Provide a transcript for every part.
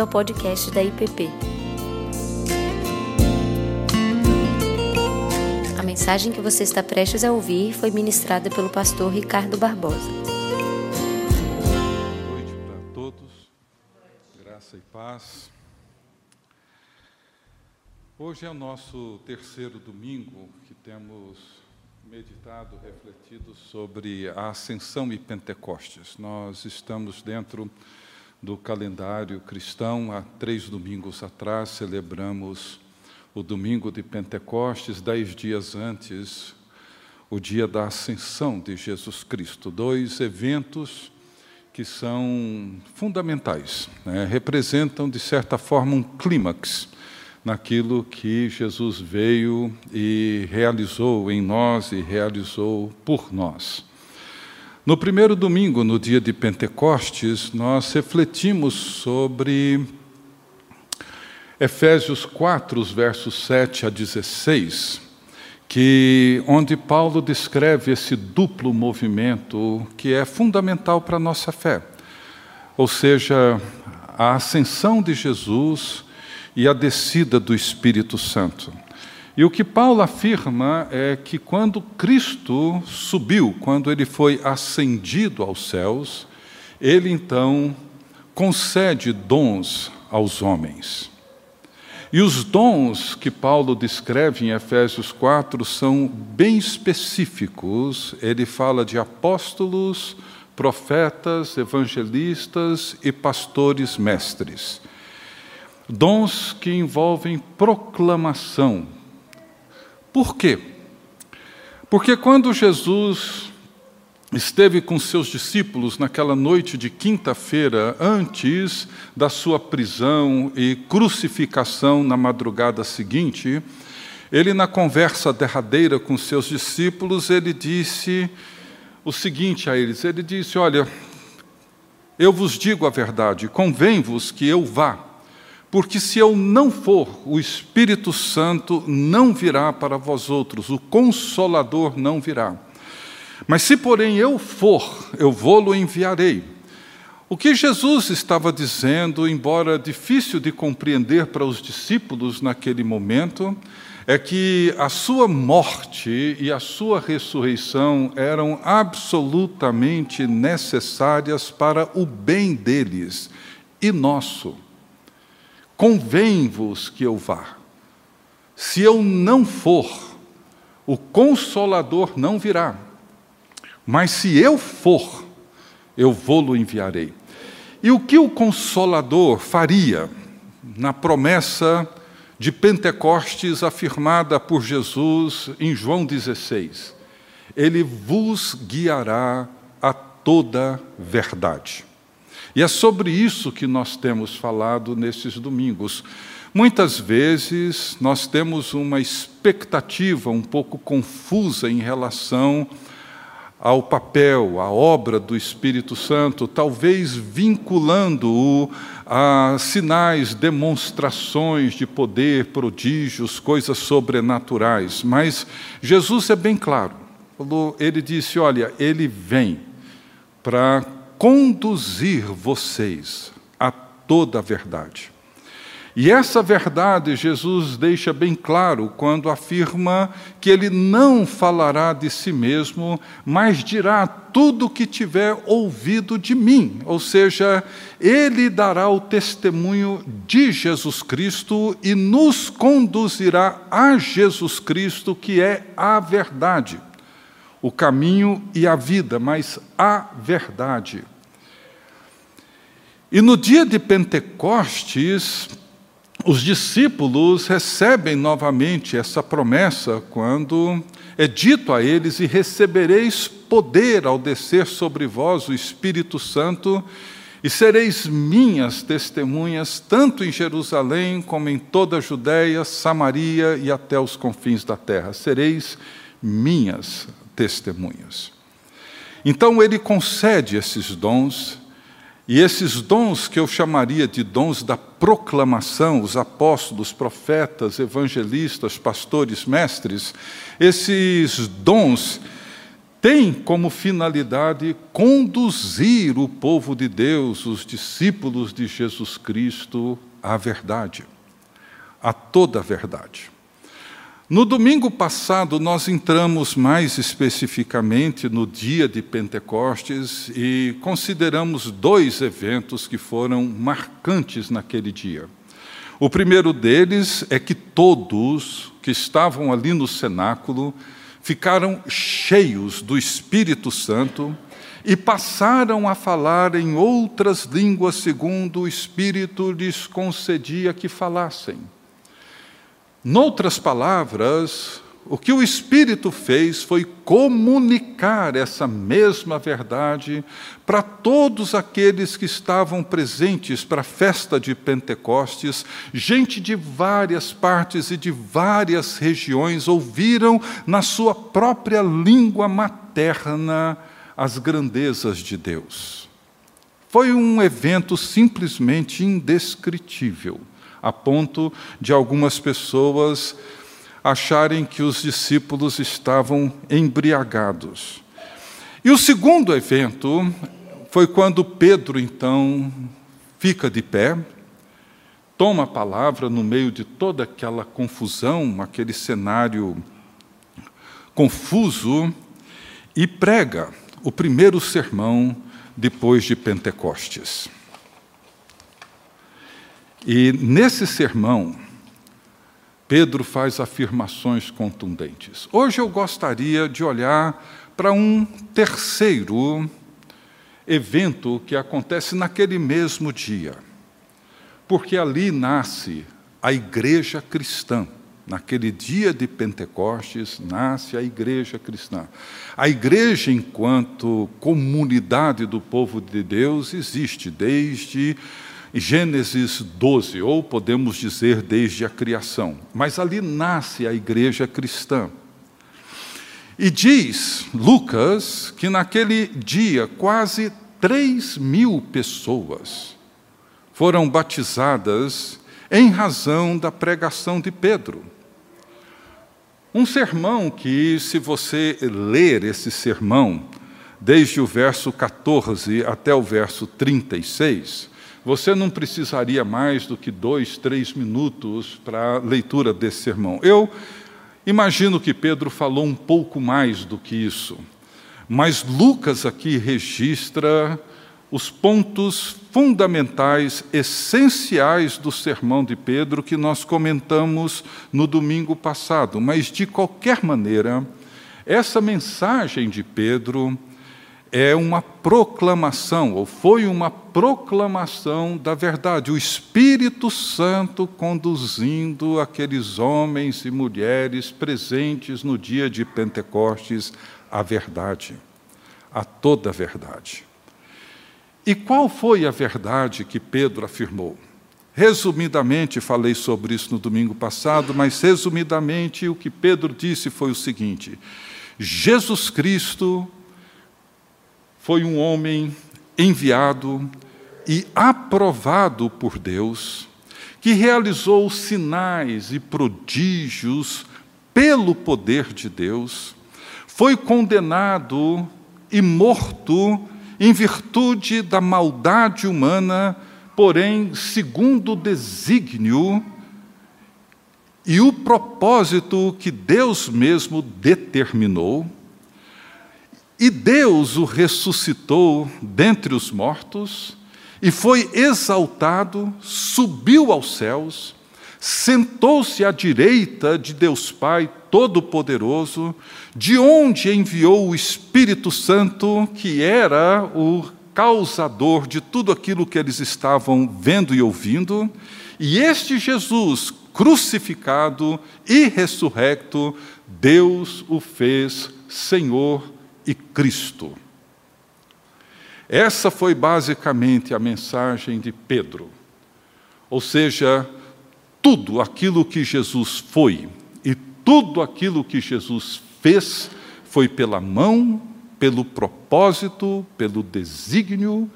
bem-vindo ao podcast da IPP. A mensagem que você está prestes a ouvir foi ministrada pelo pastor Ricardo Barbosa. Boa noite para todos, graça e paz. Hoje é o nosso terceiro domingo que temos meditado, refletido sobre a Ascensão e Pentecostes. Nós estamos dentro do calendário cristão. Há três domingos atrás celebramos o domingo de Pentecostes, dez dias antes, o dia da ascensão de Jesus Cristo. Dois eventos que são fundamentais, né? representam, de certa forma, um clímax naquilo que Jesus veio e realizou em nós e realizou por nós. No primeiro domingo, no dia de Pentecostes, nós refletimos sobre Efésios 4, versos 7 a 16, que onde Paulo descreve esse duplo movimento que é fundamental para a nossa fé. Ou seja, a ascensão de Jesus e a descida do Espírito Santo. E o que Paulo afirma é que quando Cristo subiu, quando ele foi ascendido aos céus, ele então concede dons aos homens. E os dons que Paulo descreve em Efésios 4 são bem específicos. Ele fala de apóstolos, profetas, evangelistas e pastores mestres. Dons que envolvem proclamação, por quê? Porque quando Jesus esteve com seus discípulos naquela noite de quinta-feira, antes da sua prisão e crucificação na madrugada seguinte, ele, na conversa derradeira com seus discípulos, ele disse o seguinte a eles: ele disse, Olha, eu vos digo a verdade, convém-vos que eu vá porque se eu não for, o Espírito Santo não virá para vós outros, o Consolador não virá. Mas se, porém, eu for, eu vou-lo enviarei. O que Jesus estava dizendo, embora difícil de compreender para os discípulos naquele momento, é que a sua morte e a sua ressurreição eram absolutamente necessárias para o bem deles e nosso. Convém-vos que eu vá. Se eu não for, o consolador não virá. Mas se eu for, eu vou-lo enviarei. E o que o consolador faria na promessa de Pentecostes afirmada por Jesus em João 16? Ele vos guiará a toda verdade. E é sobre isso que nós temos falado nesses domingos. Muitas vezes nós temos uma expectativa um pouco confusa em relação ao papel, à obra do Espírito Santo, talvez vinculando-o a sinais, demonstrações de poder, prodígios, coisas sobrenaturais. Mas Jesus é bem claro. Ele disse: Olha, ele vem para conduzir vocês a toda a verdade. E essa verdade Jesus deixa bem claro quando afirma que ele não falará de si mesmo, mas dirá tudo o que tiver ouvido de mim. Ou seja, ele dará o testemunho de Jesus Cristo e nos conduzirá a Jesus Cristo, que é a verdade o caminho e a vida, mas a verdade. E no dia de Pentecostes, os discípulos recebem novamente essa promessa quando é dito a eles: E recebereis poder ao descer sobre vós o Espírito Santo, e sereis minhas testemunhas, tanto em Jerusalém como em toda a Judéia, Samaria e até os confins da terra. Sereis minhas testemunhas. Então ele concede esses dons, e esses dons que eu chamaria de dons da proclamação, os apóstolos, profetas, evangelistas, pastores, mestres, esses dons tem como finalidade conduzir o povo de Deus, os discípulos de Jesus Cristo, à verdade, a toda a verdade. No domingo passado, nós entramos mais especificamente no dia de Pentecostes e consideramos dois eventos que foram marcantes naquele dia. O primeiro deles é que todos que estavam ali no cenáculo ficaram cheios do Espírito Santo e passaram a falar em outras línguas segundo o Espírito lhes concedia que falassem. Noutras palavras, o que o Espírito fez foi comunicar essa mesma verdade para todos aqueles que estavam presentes para a festa de Pentecostes. Gente de várias partes e de várias regiões ouviram na sua própria língua materna as grandezas de Deus. Foi um evento simplesmente indescritível, a ponto de algumas pessoas acharem que os discípulos estavam embriagados. E o segundo evento foi quando Pedro, então, fica de pé, toma a palavra no meio de toda aquela confusão, aquele cenário confuso, e prega o primeiro sermão depois de Pentecostes. E nesse sermão, Pedro faz afirmações contundentes. Hoje eu gostaria de olhar para um terceiro evento que acontece naquele mesmo dia, porque ali nasce a igreja cristã. Naquele dia de Pentecostes nasce a igreja cristã. A igreja, enquanto comunidade do povo de Deus, existe desde Gênesis 12, ou podemos dizer desde a criação. Mas ali nasce a igreja cristã. E diz Lucas que naquele dia quase 3 mil pessoas foram batizadas em razão da pregação de Pedro. Um sermão que, se você ler esse sermão, desde o verso 14 até o verso 36, você não precisaria mais do que dois, três minutos para a leitura desse sermão. Eu imagino que Pedro falou um pouco mais do que isso, mas Lucas aqui registra os pontos fundamentais, essenciais do sermão de Pedro que nós comentamos no domingo passado. Mas, de qualquer maneira, essa mensagem de Pedro é uma proclamação, ou foi uma proclamação da verdade, o Espírito Santo conduzindo aqueles homens e mulheres presentes no dia de Pentecostes à verdade, a toda a verdade. E qual foi a verdade que Pedro afirmou? Resumidamente, falei sobre isso no domingo passado, mas resumidamente o que Pedro disse foi o seguinte: Jesus Cristo foi um homem enviado e aprovado por Deus, que realizou sinais e prodígios pelo poder de Deus, foi condenado e morto em virtude da maldade humana, porém, segundo o desígnio e o propósito que Deus mesmo determinou e Deus o ressuscitou dentre os mortos, e foi exaltado, subiu aos céus, sentou-se à direita de Deus Pai Todo-Poderoso, de onde enviou o Espírito Santo, que era o causador de tudo aquilo que eles estavam vendo e ouvindo, e este Jesus crucificado e ressurrecto, Deus o fez Senhor e Cristo. Essa foi basicamente a mensagem de Pedro. Ou seja, tudo aquilo que Jesus foi e tudo aquilo que Jesus fez foi pela mão, pelo propósito, pelo desígnio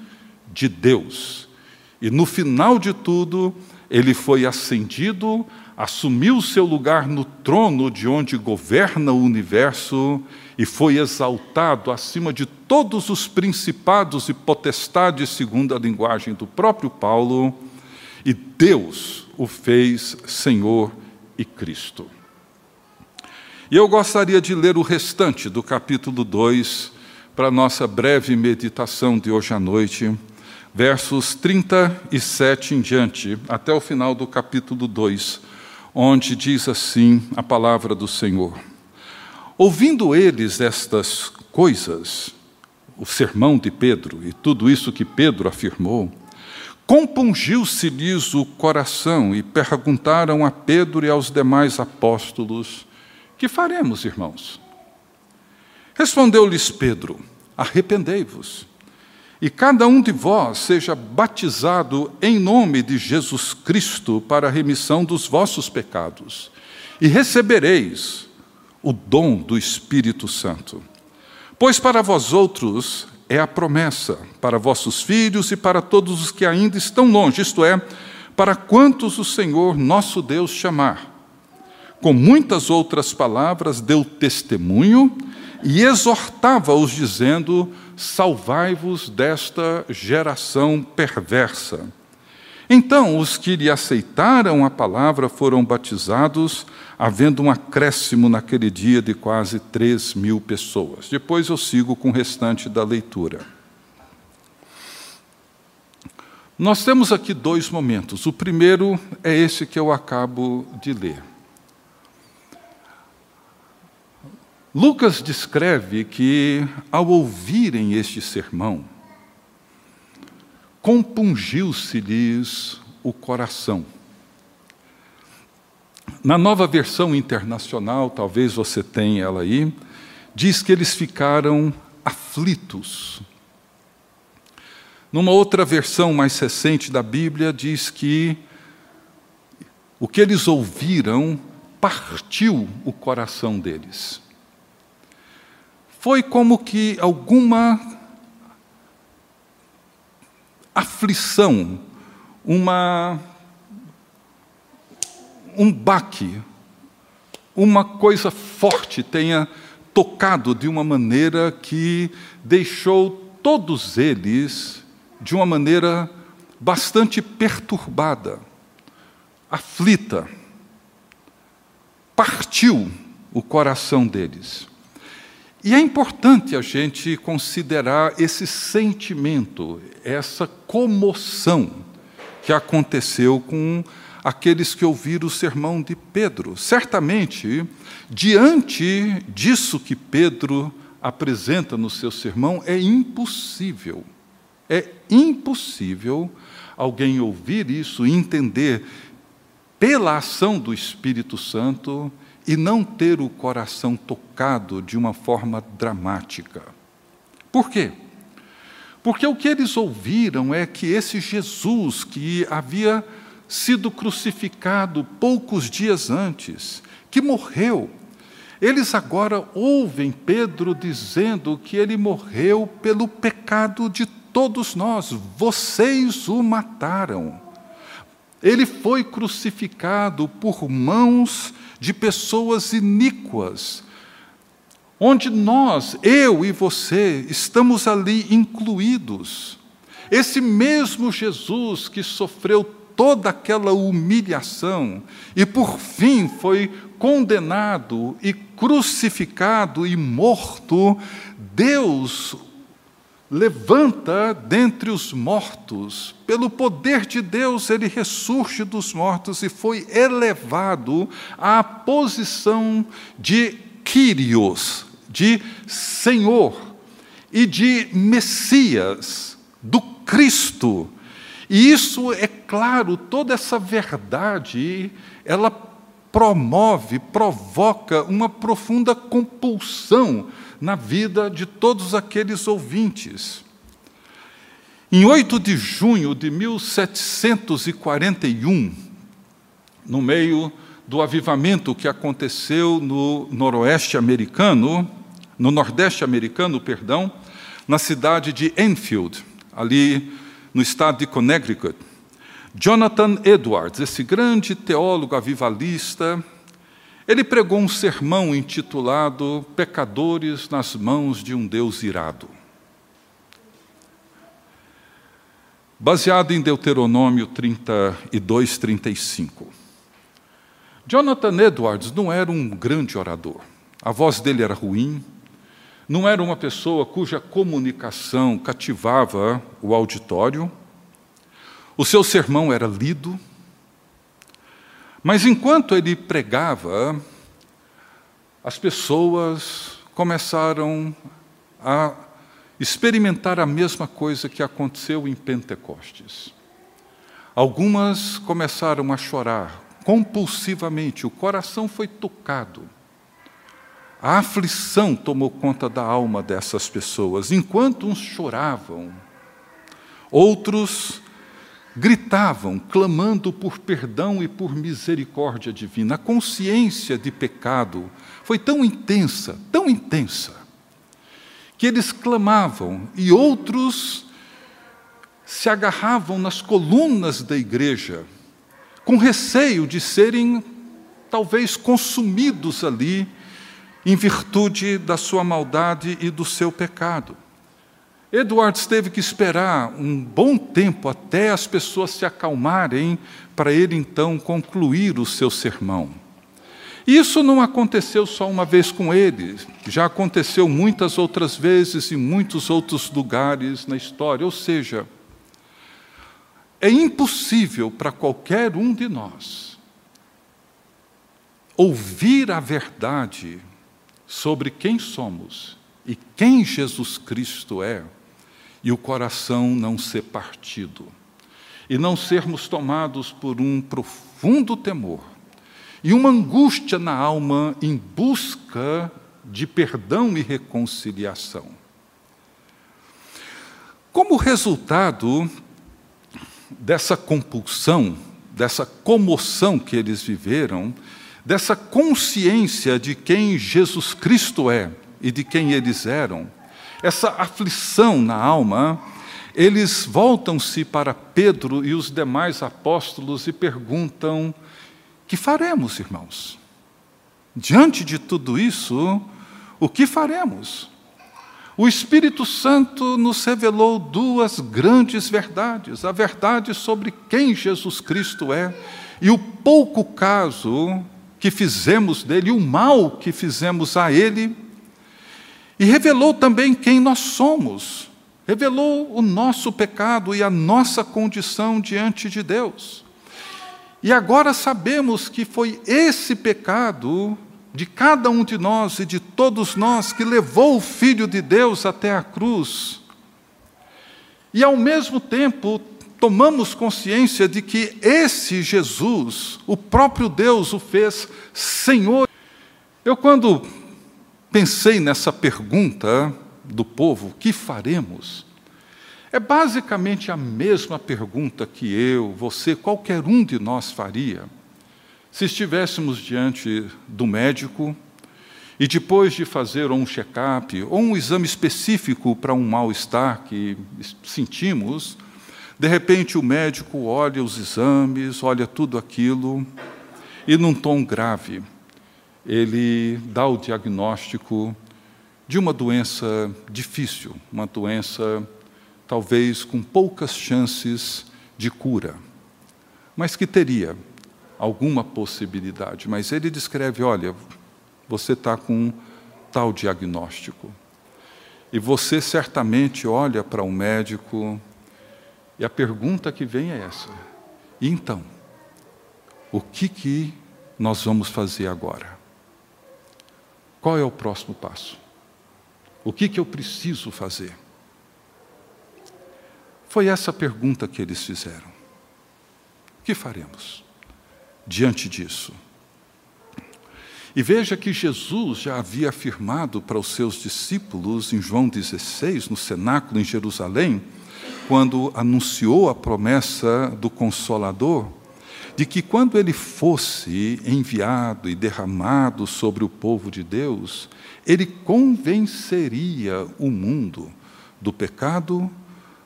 de Deus. E no final de tudo, ele foi ascendido, assumiu seu lugar no trono de onde governa o universo e foi exaltado acima de todos os principados e potestades, segundo a linguagem do próprio Paulo, e Deus o fez Senhor e Cristo. E eu gostaria de ler o restante do capítulo 2 para nossa breve meditação de hoje à noite, versos 37 em diante, até o final do capítulo 2, onde diz assim a palavra do Senhor. Ouvindo eles estas coisas, o sermão de Pedro e tudo isso que Pedro afirmou, compungiu-se-lhes o coração e perguntaram a Pedro e aos demais apóstolos: Que faremos, irmãos? Respondeu-lhes Pedro: Arrependei-vos, e cada um de vós seja batizado em nome de Jesus Cristo para a remissão dos vossos pecados, e recebereis o dom do Espírito Santo. Pois para vós outros é a promessa, para vossos filhos e para todos os que ainda estão longe, isto é, para quantos o Senhor nosso Deus chamar. Com muitas outras palavras, deu testemunho e exortava-os, dizendo: Salvai-vos desta geração perversa. Então, os que lhe aceitaram a palavra foram batizados, havendo um acréscimo naquele dia de quase três mil pessoas. Depois eu sigo com o restante da leitura. Nós temos aqui dois momentos. O primeiro é esse que eu acabo de ler. Lucas descreve que, ao ouvirem este sermão, compungiu-se-lhes o coração. Na nova versão internacional, talvez você tenha ela aí, diz que eles ficaram aflitos. Numa outra versão mais recente da Bíblia, diz que o que eles ouviram partiu o coração deles. Foi como que alguma aflição, uma um baque, uma coisa forte tenha tocado de uma maneira que deixou todos eles de uma maneira bastante perturbada, aflita. Partiu o coração deles. E é importante a gente considerar esse sentimento, essa comoção que aconteceu com aqueles que ouviram o sermão de Pedro. Certamente, diante disso que Pedro apresenta no seu sermão, é impossível, é impossível alguém ouvir isso e entender pela ação do Espírito Santo e não ter o coração tocado de uma forma dramática. Por quê? Porque o que eles ouviram é que esse Jesus que havia sido crucificado poucos dias antes, que morreu, eles agora ouvem Pedro dizendo que ele morreu pelo pecado de todos nós, vocês o mataram. Ele foi crucificado por mãos de pessoas iníquas, onde nós, eu e você, estamos ali incluídos. Esse mesmo Jesus que sofreu toda aquela humilhação e por fim foi condenado e crucificado e morto, Deus levanta dentre os mortos. Pelo poder de Deus, ele ressurge dos mortos e foi elevado à posição de Quírios, de Senhor e de Messias, do Cristo. E isso é claro, toda essa verdade, ela promove, provoca uma profunda compulsão na vida de todos aqueles ouvintes. Em 8 de junho de 1741, no meio do avivamento que aconteceu no noroeste americano, no nordeste americano, perdão, na cidade de Enfield, ali no estado de Connecticut, Jonathan Edwards, esse grande teólogo avivalista, ele pregou um sermão intitulado Pecadores nas mãos de um Deus irado. Baseado em Deuteronômio 32, 35. Jonathan Edwards não era um grande orador. A voz dele era ruim, não era uma pessoa cuja comunicação cativava o auditório. O seu sermão era lido, mas enquanto ele pregava, as pessoas começaram a experimentar a mesma coisa que aconteceu em Pentecostes. Algumas começaram a chorar compulsivamente, o coração foi tocado. A aflição tomou conta da alma dessas pessoas. Enquanto uns choravam, outros gritavam, clamando por perdão e por misericórdia divina. A consciência de pecado foi tão intensa, tão intensa, que eles clamavam e outros se agarravam nas colunas da igreja, com receio de serem talvez consumidos ali em virtude da sua maldade e do seu pecado. Edwards teve que esperar um bom tempo até as pessoas se acalmarem para ele então concluir o seu sermão. Isso não aconteceu só uma vez com ele, já aconteceu muitas outras vezes em muitos outros lugares na história. Ou seja, é impossível para qualquer um de nós ouvir a verdade sobre quem somos e quem Jesus Cristo é e o coração não ser partido, e não sermos tomados por um profundo temor e uma angústia na alma em busca de perdão e reconciliação. Como resultado dessa compulsão, dessa comoção que eles viveram, dessa consciência de quem Jesus Cristo é e de quem eles eram, essa aflição na alma, eles voltam-se para Pedro e os demais apóstolos e perguntam: que faremos, irmãos? Diante de tudo isso, o que faremos? O Espírito Santo nos revelou duas grandes verdades: a verdade sobre quem Jesus Cristo é e o pouco caso que fizemos dele, o mal que fizemos a ele e revelou também quem nós somos, revelou o nosso pecado e a nossa condição diante de Deus. E agora sabemos que foi esse pecado de cada um de nós e de todos nós que levou o Filho de Deus até a cruz. E ao mesmo tempo, tomamos consciência de que esse Jesus, o próprio Deus, o fez Senhor. Eu, quando pensei nessa pergunta do povo: que faremos? É basicamente a mesma pergunta que eu, você, qualquer um de nós faria se estivéssemos diante do médico e depois de fazer um check-up ou um exame específico para um mal-estar que sentimos, de repente o médico olha os exames, olha tudo aquilo e num tom grave ele dá o diagnóstico de uma doença difícil, uma doença talvez com poucas chances de cura, mas que teria alguma possibilidade. Mas ele descreve: olha, você está com tal diagnóstico. E você certamente olha para um médico e a pergunta que vem é essa: então, o que, que nós vamos fazer agora? Qual é o próximo passo? O que, que eu preciso fazer? Foi essa pergunta que eles fizeram. O que faremos diante disso? E veja que Jesus já havia afirmado para os seus discípulos em João 16, no cenáculo em Jerusalém, quando anunciou a promessa do Consolador, de que quando ele fosse enviado e derramado sobre o povo de Deus, ele convenceria o mundo do pecado,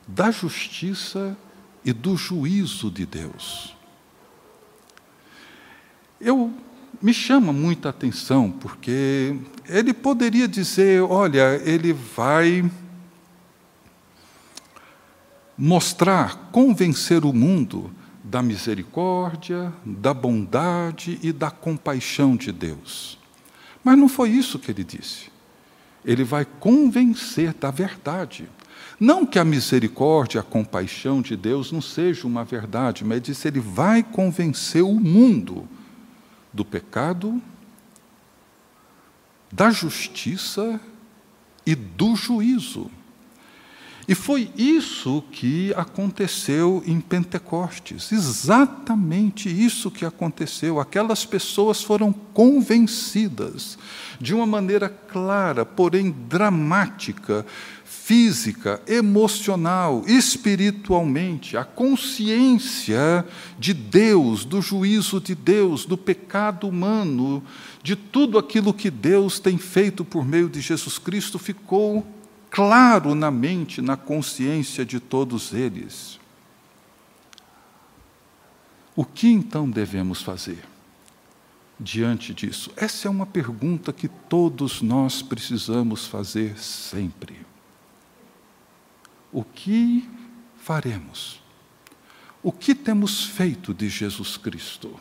da justiça e do juízo de Deus. Eu me chama muita atenção, porque ele poderia dizer: olha, ele vai mostrar, convencer o mundo da misericórdia, da bondade e da compaixão de Deus. Mas não foi isso que ele disse. Ele vai convencer da verdade. Não que a misericórdia, a compaixão de Deus não seja uma verdade, mas ele disse: ele vai convencer o mundo do pecado, da justiça e do juízo. E foi isso que aconteceu em Pentecostes, exatamente isso que aconteceu. Aquelas pessoas foram convencidas de uma maneira clara, porém dramática, física, emocional, espiritualmente, a consciência de Deus, do juízo de Deus, do pecado humano, de tudo aquilo que Deus tem feito por meio de Jesus Cristo ficou claro na mente, na consciência de todos eles. O que então devemos fazer diante disso? Essa é uma pergunta que todos nós precisamos fazer sempre o que faremos? O que temos feito de Jesus Cristo?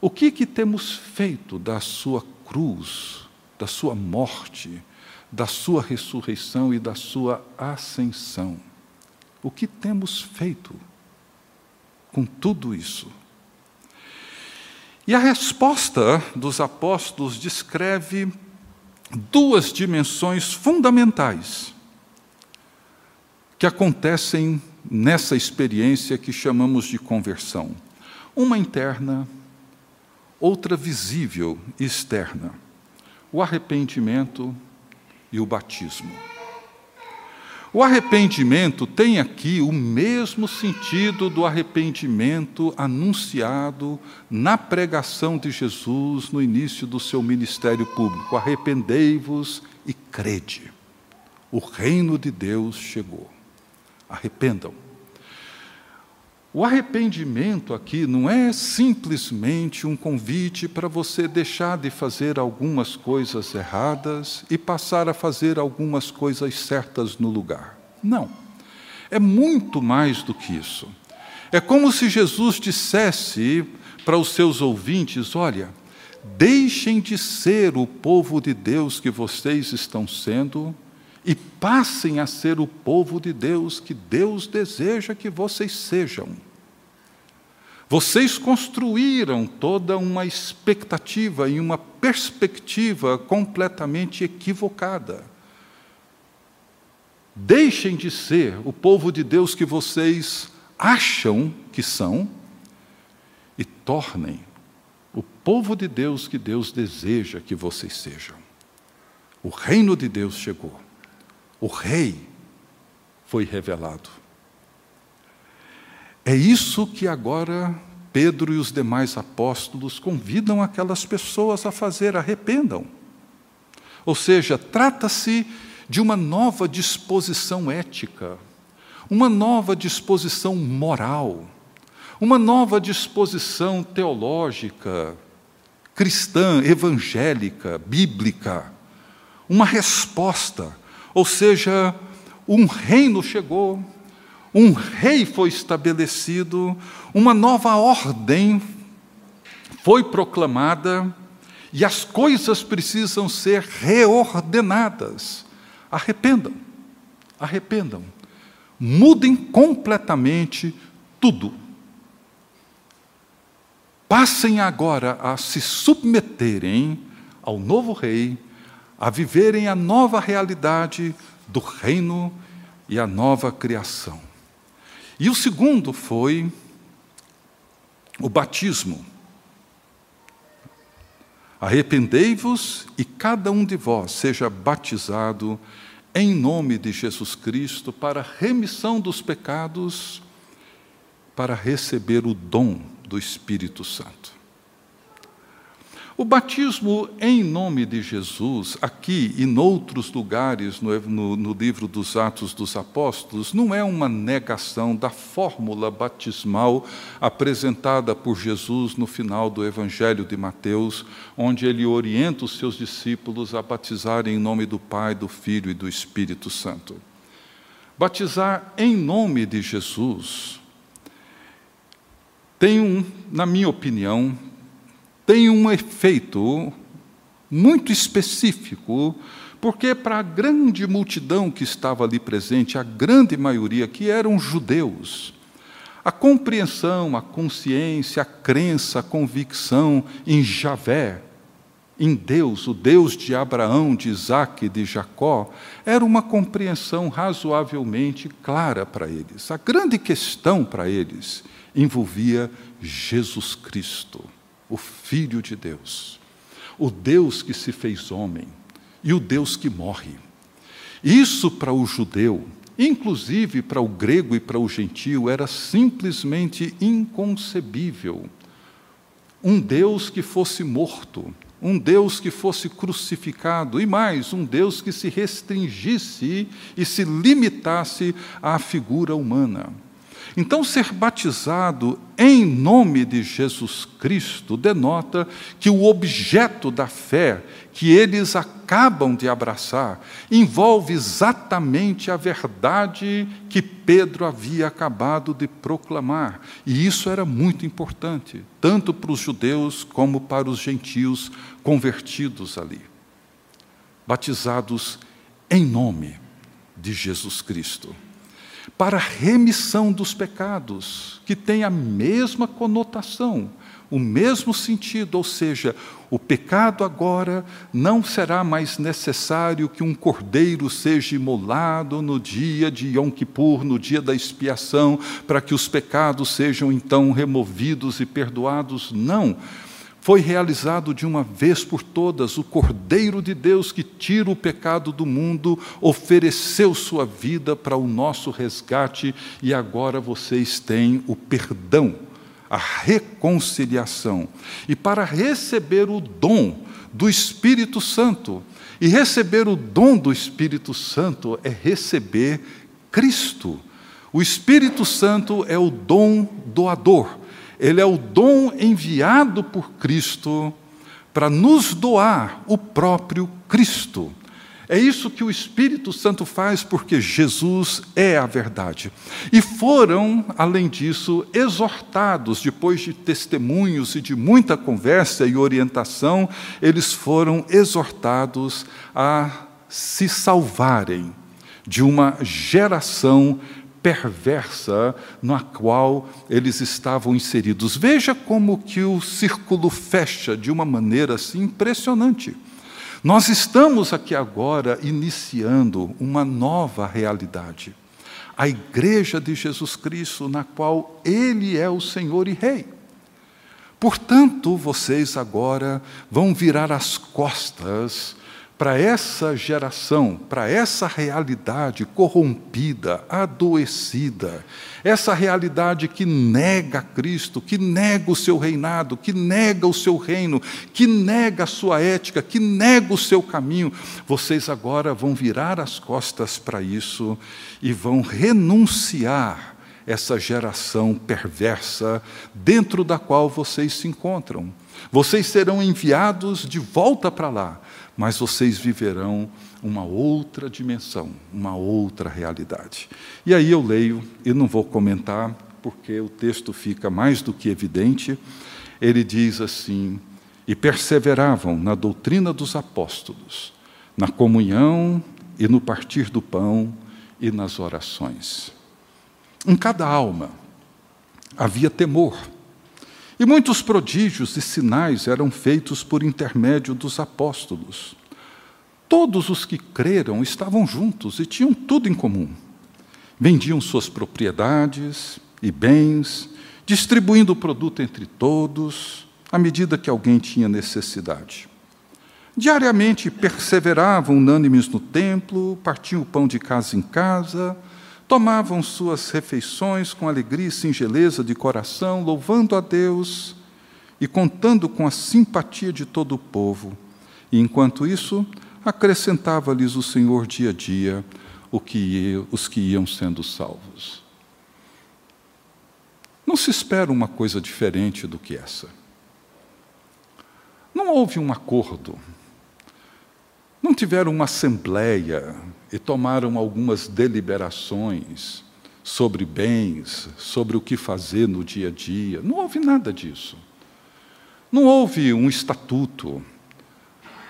O que, que temos feito da sua cruz, da sua morte, da sua ressurreição e da sua ascensão? O que temos feito com tudo isso? E a resposta dos apóstolos descreve duas dimensões fundamentais que acontecem nessa experiência que chamamos de conversão. Uma interna, outra visível e externa. O arrependimento e o batismo. O arrependimento tem aqui o mesmo sentido do arrependimento anunciado na pregação de Jesus no início do seu ministério público. Arrependei-vos e crede. O reino de Deus chegou arrependam. O arrependimento aqui não é simplesmente um convite para você deixar de fazer algumas coisas erradas e passar a fazer algumas coisas certas no lugar. Não. É muito mais do que isso. É como se Jesus dissesse para os seus ouvintes: olha, deixem de ser o povo de Deus que vocês estão sendo e passem a ser o povo de Deus que Deus deseja que vocês sejam. Vocês construíram toda uma expectativa e uma perspectiva completamente equivocada. Deixem de ser o povo de Deus que vocês acham que são e tornem o povo de Deus que Deus deseja que vocês sejam. O reino de Deus chegou o Rei foi revelado. É isso que agora Pedro e os demais apóstolos convidam aquelas pessoas a fazer, arrependam. Ou seja, trata-se de uma nova disposição ética, uma nova disposição moral, uma nova disposição teológica, cristã, evangélica, bíblica, uma resposta ou seja, um reino chegou, um rei foi estabelecido, uma nova ordem foi proclamada e as coisas precisam ser reordenadas. Arrependam, arrependam, mudem completamente tudo. Passem agora a se submeterem ao novo rei a viverem a nova realidade do reino e a nova criação. E o segundo foi o batismo. Arrependei-vos e cada um de vós seja batizado em nome de Jesus Cristo para remissão dos pecados, para receber o dom do Espírito Santo. O batismo em nome de Jesus, aqui e noutros lugares no, no, no, livro dos Atos dos Apóstolos, não é uma negação da fórmula batismal apresentada por Jesus no final do Evangelho de Mateus, onde ele orienta os seus discípulos a batizarem em nome do Pai, do Filho e do Espírito Santo. Batizar em nome de Jesus tem um, na minha opinião, tem um efeito muito específico, porque para a grande multidão que estava ali presente, a grande maioria que eram judeus, a compreensão, a consciência, a crença, a convicção em Javé, em Deus, o Deus de Abraão, de Isaac e de Jacó, era uma compreensão razoavelmente clara para eles. A grande questão para eles envolvia Jesus Cristo o Filho de Deus, o Deus que se fez homem e o Deus que morre. Isso para o judeu, inclusive para o grego e para o gentio, era simplesmente inconcebível. Um Deus que fosse morto, um Deus que fosse crucificado, e mais, um Deus que se restringisse e se limitasse à figura humana. Então, ser batizado em nome de Jesus Cristo denota que o objeto da fé que eles acabam de abraçar envolve exatamente a verdade que Pedro havia acabado de proclamar. E isso era muito importante, tanto para os judeus como para os gentios convertidos ali. Batizados em nome de Jesus Cristo para remissão dos pecados, que tem a mesma conotação, o mesmo sentido, ou seja, o pecado agora não será mais necessário que um cordeiro seja imolado no dia de Yom Kippur, no dia da expiação, para que os pecados sejam então removidos e perdoados. Não foi realizado de uma vez por todas. O Cordeiro de Deus que tira o pecado do mundo ofereceu sua vida para o nosso resgate e agora vocês têm o perdão, a reconciliação. E para receber o dom do Espírito Santo, e receber o dom do Espírito Santo é receber Cristo. O Espírito Santo é o dom doador ele é o dom enviado por Cristo para nos doar o próprio Cristo. É isso que o Espírito Santo faz, porque Jesus é a verdade. E foram, além disso, exortados, depois de testemunhos e de muita conversa e orientação, eles foram exortados a se salvarem de uma geração perversa na qual eles estavam inseridos. Veja como que o círculo fecha de uma maneira assim impressionante. Nós estamos aqui agora iniciando uma nova realidade. A igreja de Jesus Cristo, na qual Ele é o Senhor e Rei. Portanto, vocês agora vão virar as costas para essa geração, para essa realidade corrompida, adoecida, essa realidade que nega Cristo, que nega o seu reinado, que nega o seu reino, que nega a sua ética, que nega o seu caminho, vocês agora vão virar as costas para isso e vão renunciar essa geração perversa dentro da qual vocês se encontram. Vocês serão enviados de volta para lá mas vocês viverão uma outra dimensão, uma outra realidade. E aí eu leio, e não vou comentar, porque o texto fica mais do que evidente. Ele diz assim: E perseveravam na doutrina dos apóstolos, na comunhão e no partir do pão e nas orações. Em cada alma havia temor. E muitos prodígios e sinais eram feitos por intermédio dos apóstolos. Todos os que creram estavam juntos e tinham tudo em comum. Vendiam suas propriedades e bens, distribuindo o produto entre todos, à medida que alguém tinha necessidade. Diariamente perseveravam unânimes no templo, partiam o pão de casa em casa, tomavam suas refeições com alegria e singeleza de coração, louvando a Deus e contando com a simpatia de todo o povo. E enquanto isso, acrescentava-lhes o Senhor dia a dia o que, os que iam sendo salvos. Não se espera uma coisa diferente do que essa. Não houve um acordo. Não tiveram uma assembleia e tomaram algumas deliberações sobre bens, sobre o que fazer no dia a dia. Não houve nada disso. Não houve um estatuto.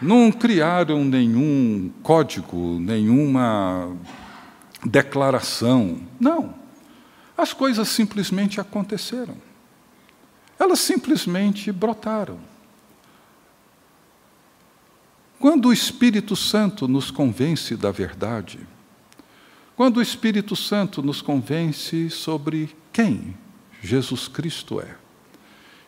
Não criaram nenhum código, nenhuma declaração. Não. As coisas simplesmente aconteceram. Elas simplesmente brotaram. Quando o Espírito Santo nos convence da verdade, quando o Espírito Santo nos convence sobre quem Jesus Cristo é,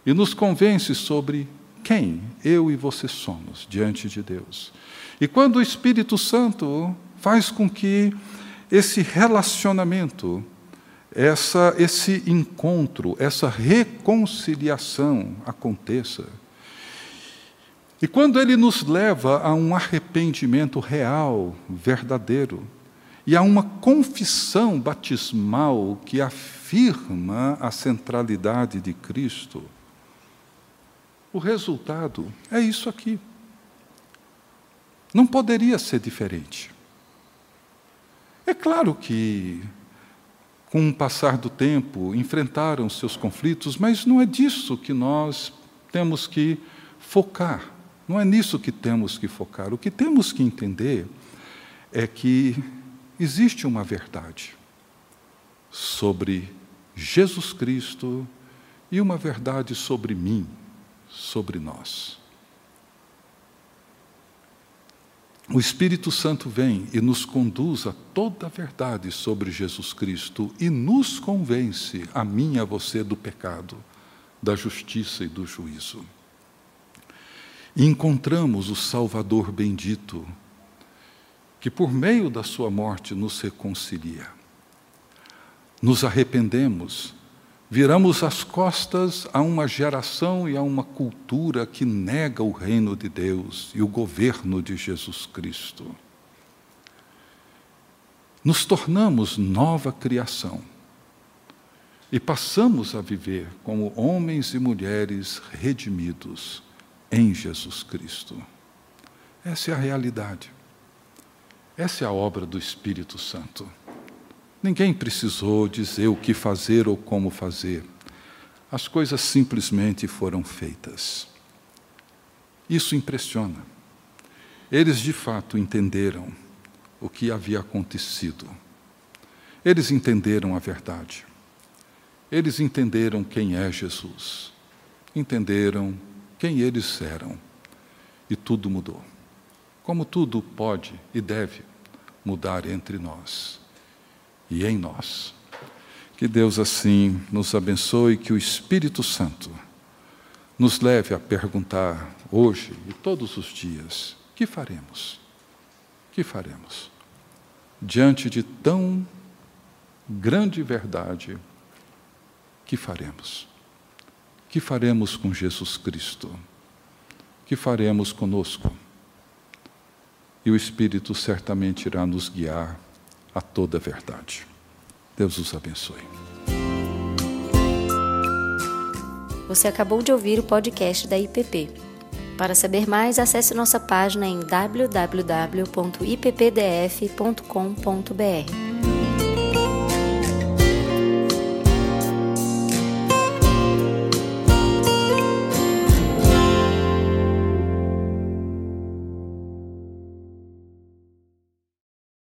e nos convence sobre quem eu e você somos diante de Deus. E quando o Espírito Santo faz com que esse relacionamento, essa, esse encontro, essa reconciliação aconteça, e quando ele nos leva a um arrependimento real, verdadeiro, e a uma confissão batismal que afirma a centralidade de Cristo, o resultado é isso aqui. Não poderia ser diferente. É claro que, com o passar do tempo, enfrentaram seus conflitos, mas não é disso que nós temos que focar. Não é nisso que temos que focar. O que temos que entender é que existe uma verdade sobre Jesus Cristo e uma verdade sobre mim, sobre nós. O Espírito Santo vem e nos conduz a toda a verdade sobre Jesus Cristo e nos convence, a mim e a você, do pecado, da justiça e do juízo. E encontramos o Salvador bendito, que por meio da sua morte nos reconcilia. Nos arrependemos, viramos as costas a uma geração e a uma cultura que nega o reino de Deus e o governo de Jesus Cristo. Nos tornamos nova criação e passamos a viver como homens e mulheres redimidos em Jesus Cristo. Essa é a realidade. Essa é a obra do Espírito Santo. Ninguém precisou dizer o que fazer ou como fazer. As coisas simplesmente foram feitas. Isso impressiona. Eles de fato entenderam o que havia acontecido. Eles entenderam a verdade. Eles entenderam quem é Jesus. Entenderam quem eles eram. E tudo mudou. Como tudo pode e deve mudar entre nós e em nós. Que Deus assim nos abençoe, que o Espírito Santo nos leve a perguntar hoje e todos os dias: que faremos? Que faremos? Diante de tão grande verdade, que faremos? Que faremos com Jesus Cristo? Que faremos conosco? E o Espírito certamente irá nos guiar a toda a verdade. Deus os abençoe. Você acabou de ouvir o podcast da IPP. Para saber mais, acesse nossa página em www.ippdf.com.br.